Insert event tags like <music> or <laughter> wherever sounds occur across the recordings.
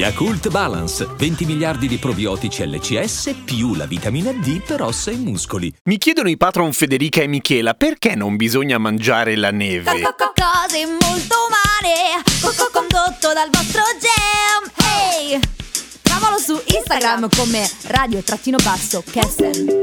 Yakult Balance, 20 miliardi di probiotici LCS più la vitamina D per ossa e muscoli. Mi chiedono i patron Federica e Michela perché non bisogna mangiare la neve. Cose molto umane, co- condotto dal vostro gem. Hey! Instagram come radio-basso-kesten.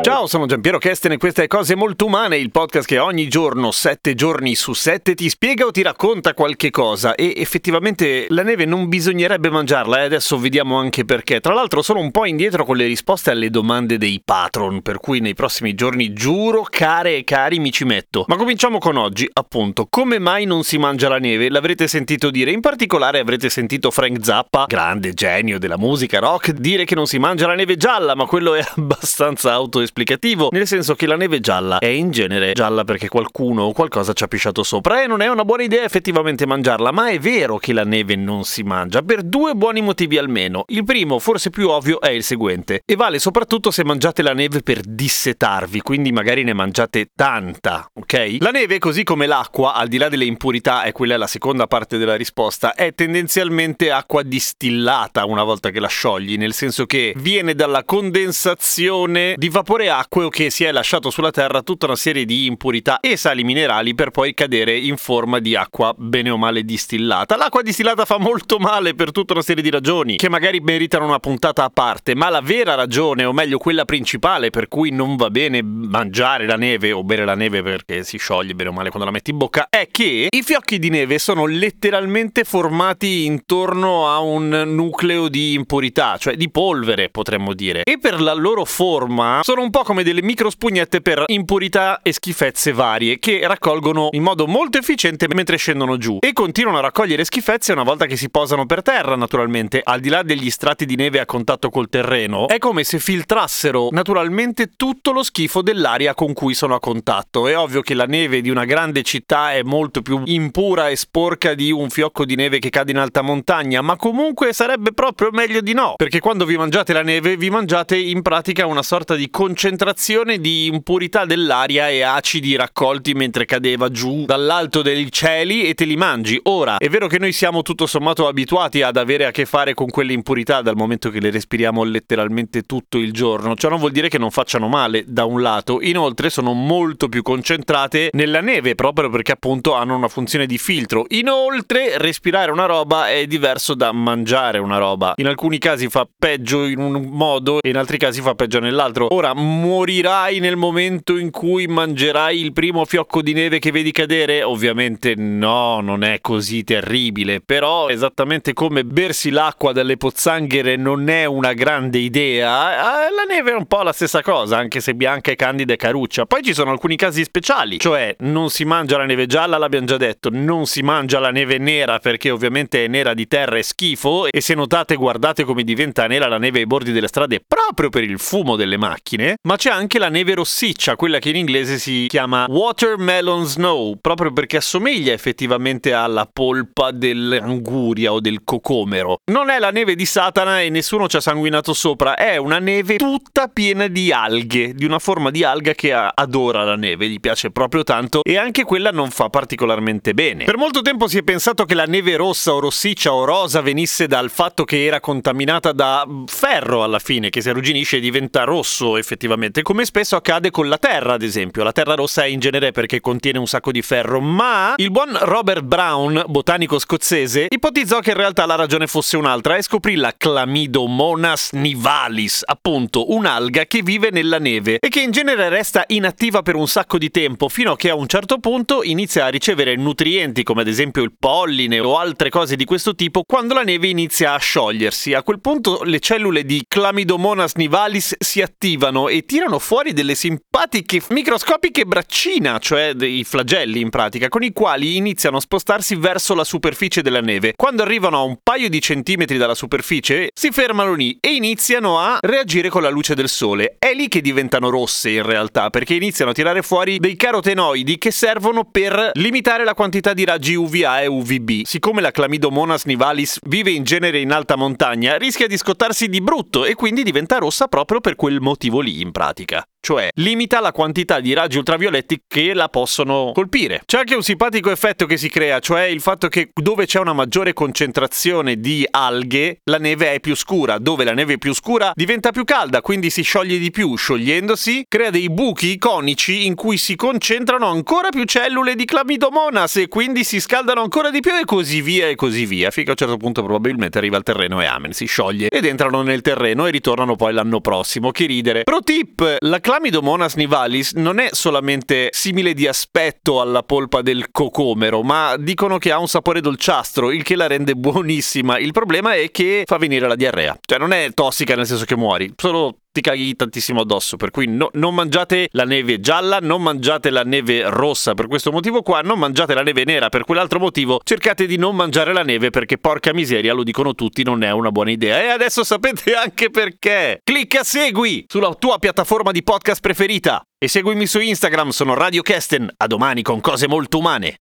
Ciao, sono Giampiero Kesten e questa è Cose Molto Umane, il podcast che ogni giorno, sette giorni su sette, ti spiega o ti racconta qualche cosa e effettivamente la neve non bisognerebbe mangiarla e adesso vediamo anche perché. Tra l'altro sono un po' indietro con le risposte alle domande dei patron, per cui nei prossimi giorni giuro, care e cari, mi ci metto. Ma cominciamo con oggi, appunto, come mai non si mangia la neve? L'avrete sentito dire, in particolare avrete sentito Frank Zappa, grande genio della musica rock, dire che non si mangia la neve gialla, ma quello è <laughs> abbastanza autoesplicativo, nel senso che la neve gialla è in genere gialla perché qualcuno o qualcosa ci ha pisciato sopra e non è una buona idea effettivamente mangiarla, ma è vero che la neve non si mangia per due buoni motivi almeno. Il primo, forse più ovvio, è il seguente e vale soprattutto se mangiate la neve per dissetarvi, quindi magari ne mangiate tanta, ok? La neve, così come l'acqua, al di là delle impurità, e quella è la seconda parte della risposta, è tendenzialmente acqua distillata una volta che la sciogli, nel senso che viene dalla condensazione di vapore acqueo che si è lasciato sulla terra tutta una serie di impurità e sali minerali per poi cadere in forma di acqua bene o male distillata. L'acqua distillata fa molto male per tutta una serie di ragioni che magari meritano una puntata a parte, ma la vera ragione, o meglio quella principale per cui non va bene mangiare la neve o bere la neve perché si scioglie bene o male quando la metti in bocca, è che i fiocchi di neve sono letteralmente formati intorno a un nucleo di impurità, cioè di polvere potremmo dire. E per la loro forma sono un po' come delle microspugnette per impurità e schifezze varie che raccolgono in modo molto efficiente mentre scendono giù e continuano a raccogliere schifezze una volta che si posano per terra naturalmente, al di là degli strati di neve a contatto col terreno, è come se filtrassero naturalmente tutto lo schifo dell'aria con cui sono a contatto. È ovvio che la neve di una grande città è molto più impura e sporca di un fiocco di neve che cade in alta montagna, ma comunque sarebbe proprio meglio di no, perché quando vi mangiate la neve vi mangiate in pratica una sorta di concentrazione di impurità dell'aria e acidi raccolti mentre cadeva giù dall'alto dei cieli e te li mangi. Ora, è vero che noi siamo tutto sommato abituati ad avere a che fare con quelle impurità dal momento che le respiriamo letteralmente tutto il giorno, ciò non vuol dire che non facciano male da un lato, inoltre sono molto più concentrate nella neve proprio perché appunto hanno una funzione di filtro. Inoltre, respirare una roba è diverso da mangiare una roba. In alcuni casi fa peggio in un modo e in altri casi fa peggio nell'altro. Ora, morirai nel momento in cui mangerai il primo fiocco di neve che vedi cadere? Ovviamente no, non è così terribile, però esattamente come bersi l'acqua dalle pozzanghere non è una grande idea, eh, la neve è un po' la stessa cosa, anche se bianca e candida e caruccia. Poi ci sono alcuni casi speciali, cioè non si mangia la neve gialla, l'abbiamo già detto, non si mangia la neve nera perché ovviamente è nera di terra e schifo e se notate guardate come diventa nera la neve ai bordi delle strade proprio per il fumo delle macchine, ma c'è anche la neve rossiccia, quella che in inglese si chiama watermelon snow, proprio perché assomiglia effettivamente alla polpa dell'anguria o del cocomero. Non è la neve di Satana e nessuno ci ha sanguinato sopra, è una neve tutta piena di alghe, di una forma di alga che adora la neve, gli piace proprio tanto e anche quella non fa particolarmente bene. Per molto tempo si è pensato che la neve rossa o rossiccia o rosa venisse dal fatto che era contaminata da ferro alla fine, che si arrugginisce e diventa rosso effettivamente, come spesso accade con la terra ad esempio. La terra rossa è in genere perché contiene un sacco di ferro, ma il buon Robert Brown, botanico scozzese, ipotizzò che in realtà la ragione fosse un'altra e scoprì la Chlamydomonas nivalis, appunto un'alga che vive nella neve e che in genere resta inattiva per un sacco di tempo fino a che a un certo punto inizia a ricevere nutrienti come ad esempio il polline o altre cose di questo tipo quando la neve inizia a sciogliersi. A quel quel punto le cellule di Chlamydomonas nivalis si attivano e tirano fuori delle simpatiche microscopiche braccina, cioè dei flagelli in pratica, con i quali iniziano a spostarsi verso la superficie della neve. Quando arrivano a un paio di centimetri dalla superficie, si fermano lì e iniziano a reagire con la luce del sole. È lì che diventano rosse in realtà, perché iniziano a tirare fuori dei carotenoidi che servono per limitare la quantità di raggi UVA e UVB. Siccome la Chlamydomonas nivalis vive in genere in alta montagna, rischia di scottarsi di brutto e quindi diventa rossa proprio per quel motivo lì in pratica cioè limita la quantità di raggi ultravioletti che la possono colpire. C'è anche un simpatico effetto che si crea, cioè il fatto che dove c'è una maggiore concentrazione di alghe, la neve è più scura, dove la neve è più scura diventa più calda, quindi si scioglie di più, sciogliendosi crea dei buchi iconici in cui si concentrano ancora più cellule di Chlamydomonas e quindi si scaldano ancora di più e così via e così via, fino a un certo punto probabilmente arriva al terreno e amen, si scioglie ed entrano nel terreno e ritornano poi l'anno prossimo. Che ridere. Pro tip, la Chlamydomonas nivalis non è solamente simile di aspetto alla polpa del cocomero, ma dicono che ha un sapore dolciastro, il che la rende buonissima. Il problema è che fa venire la diarrea. Cioè non è tossica nel senso che muori, solo ti caghi tantissimo addosso. Per cui no, non mangiate la neve gialla, non mangiate la neve rossa per questo motivo qua, non mangiate la neve nera per quell'altro motivo. Cercate di non mangiare la neve perché porca miseria, lo dicono tutti, non è una buona idea. E adesso sapete anche perché. Clicca segui sulla tua piattaforma di podcast preferita. E seguimi su Instagram, sono Radio Kesten. A domani con cose molto umane.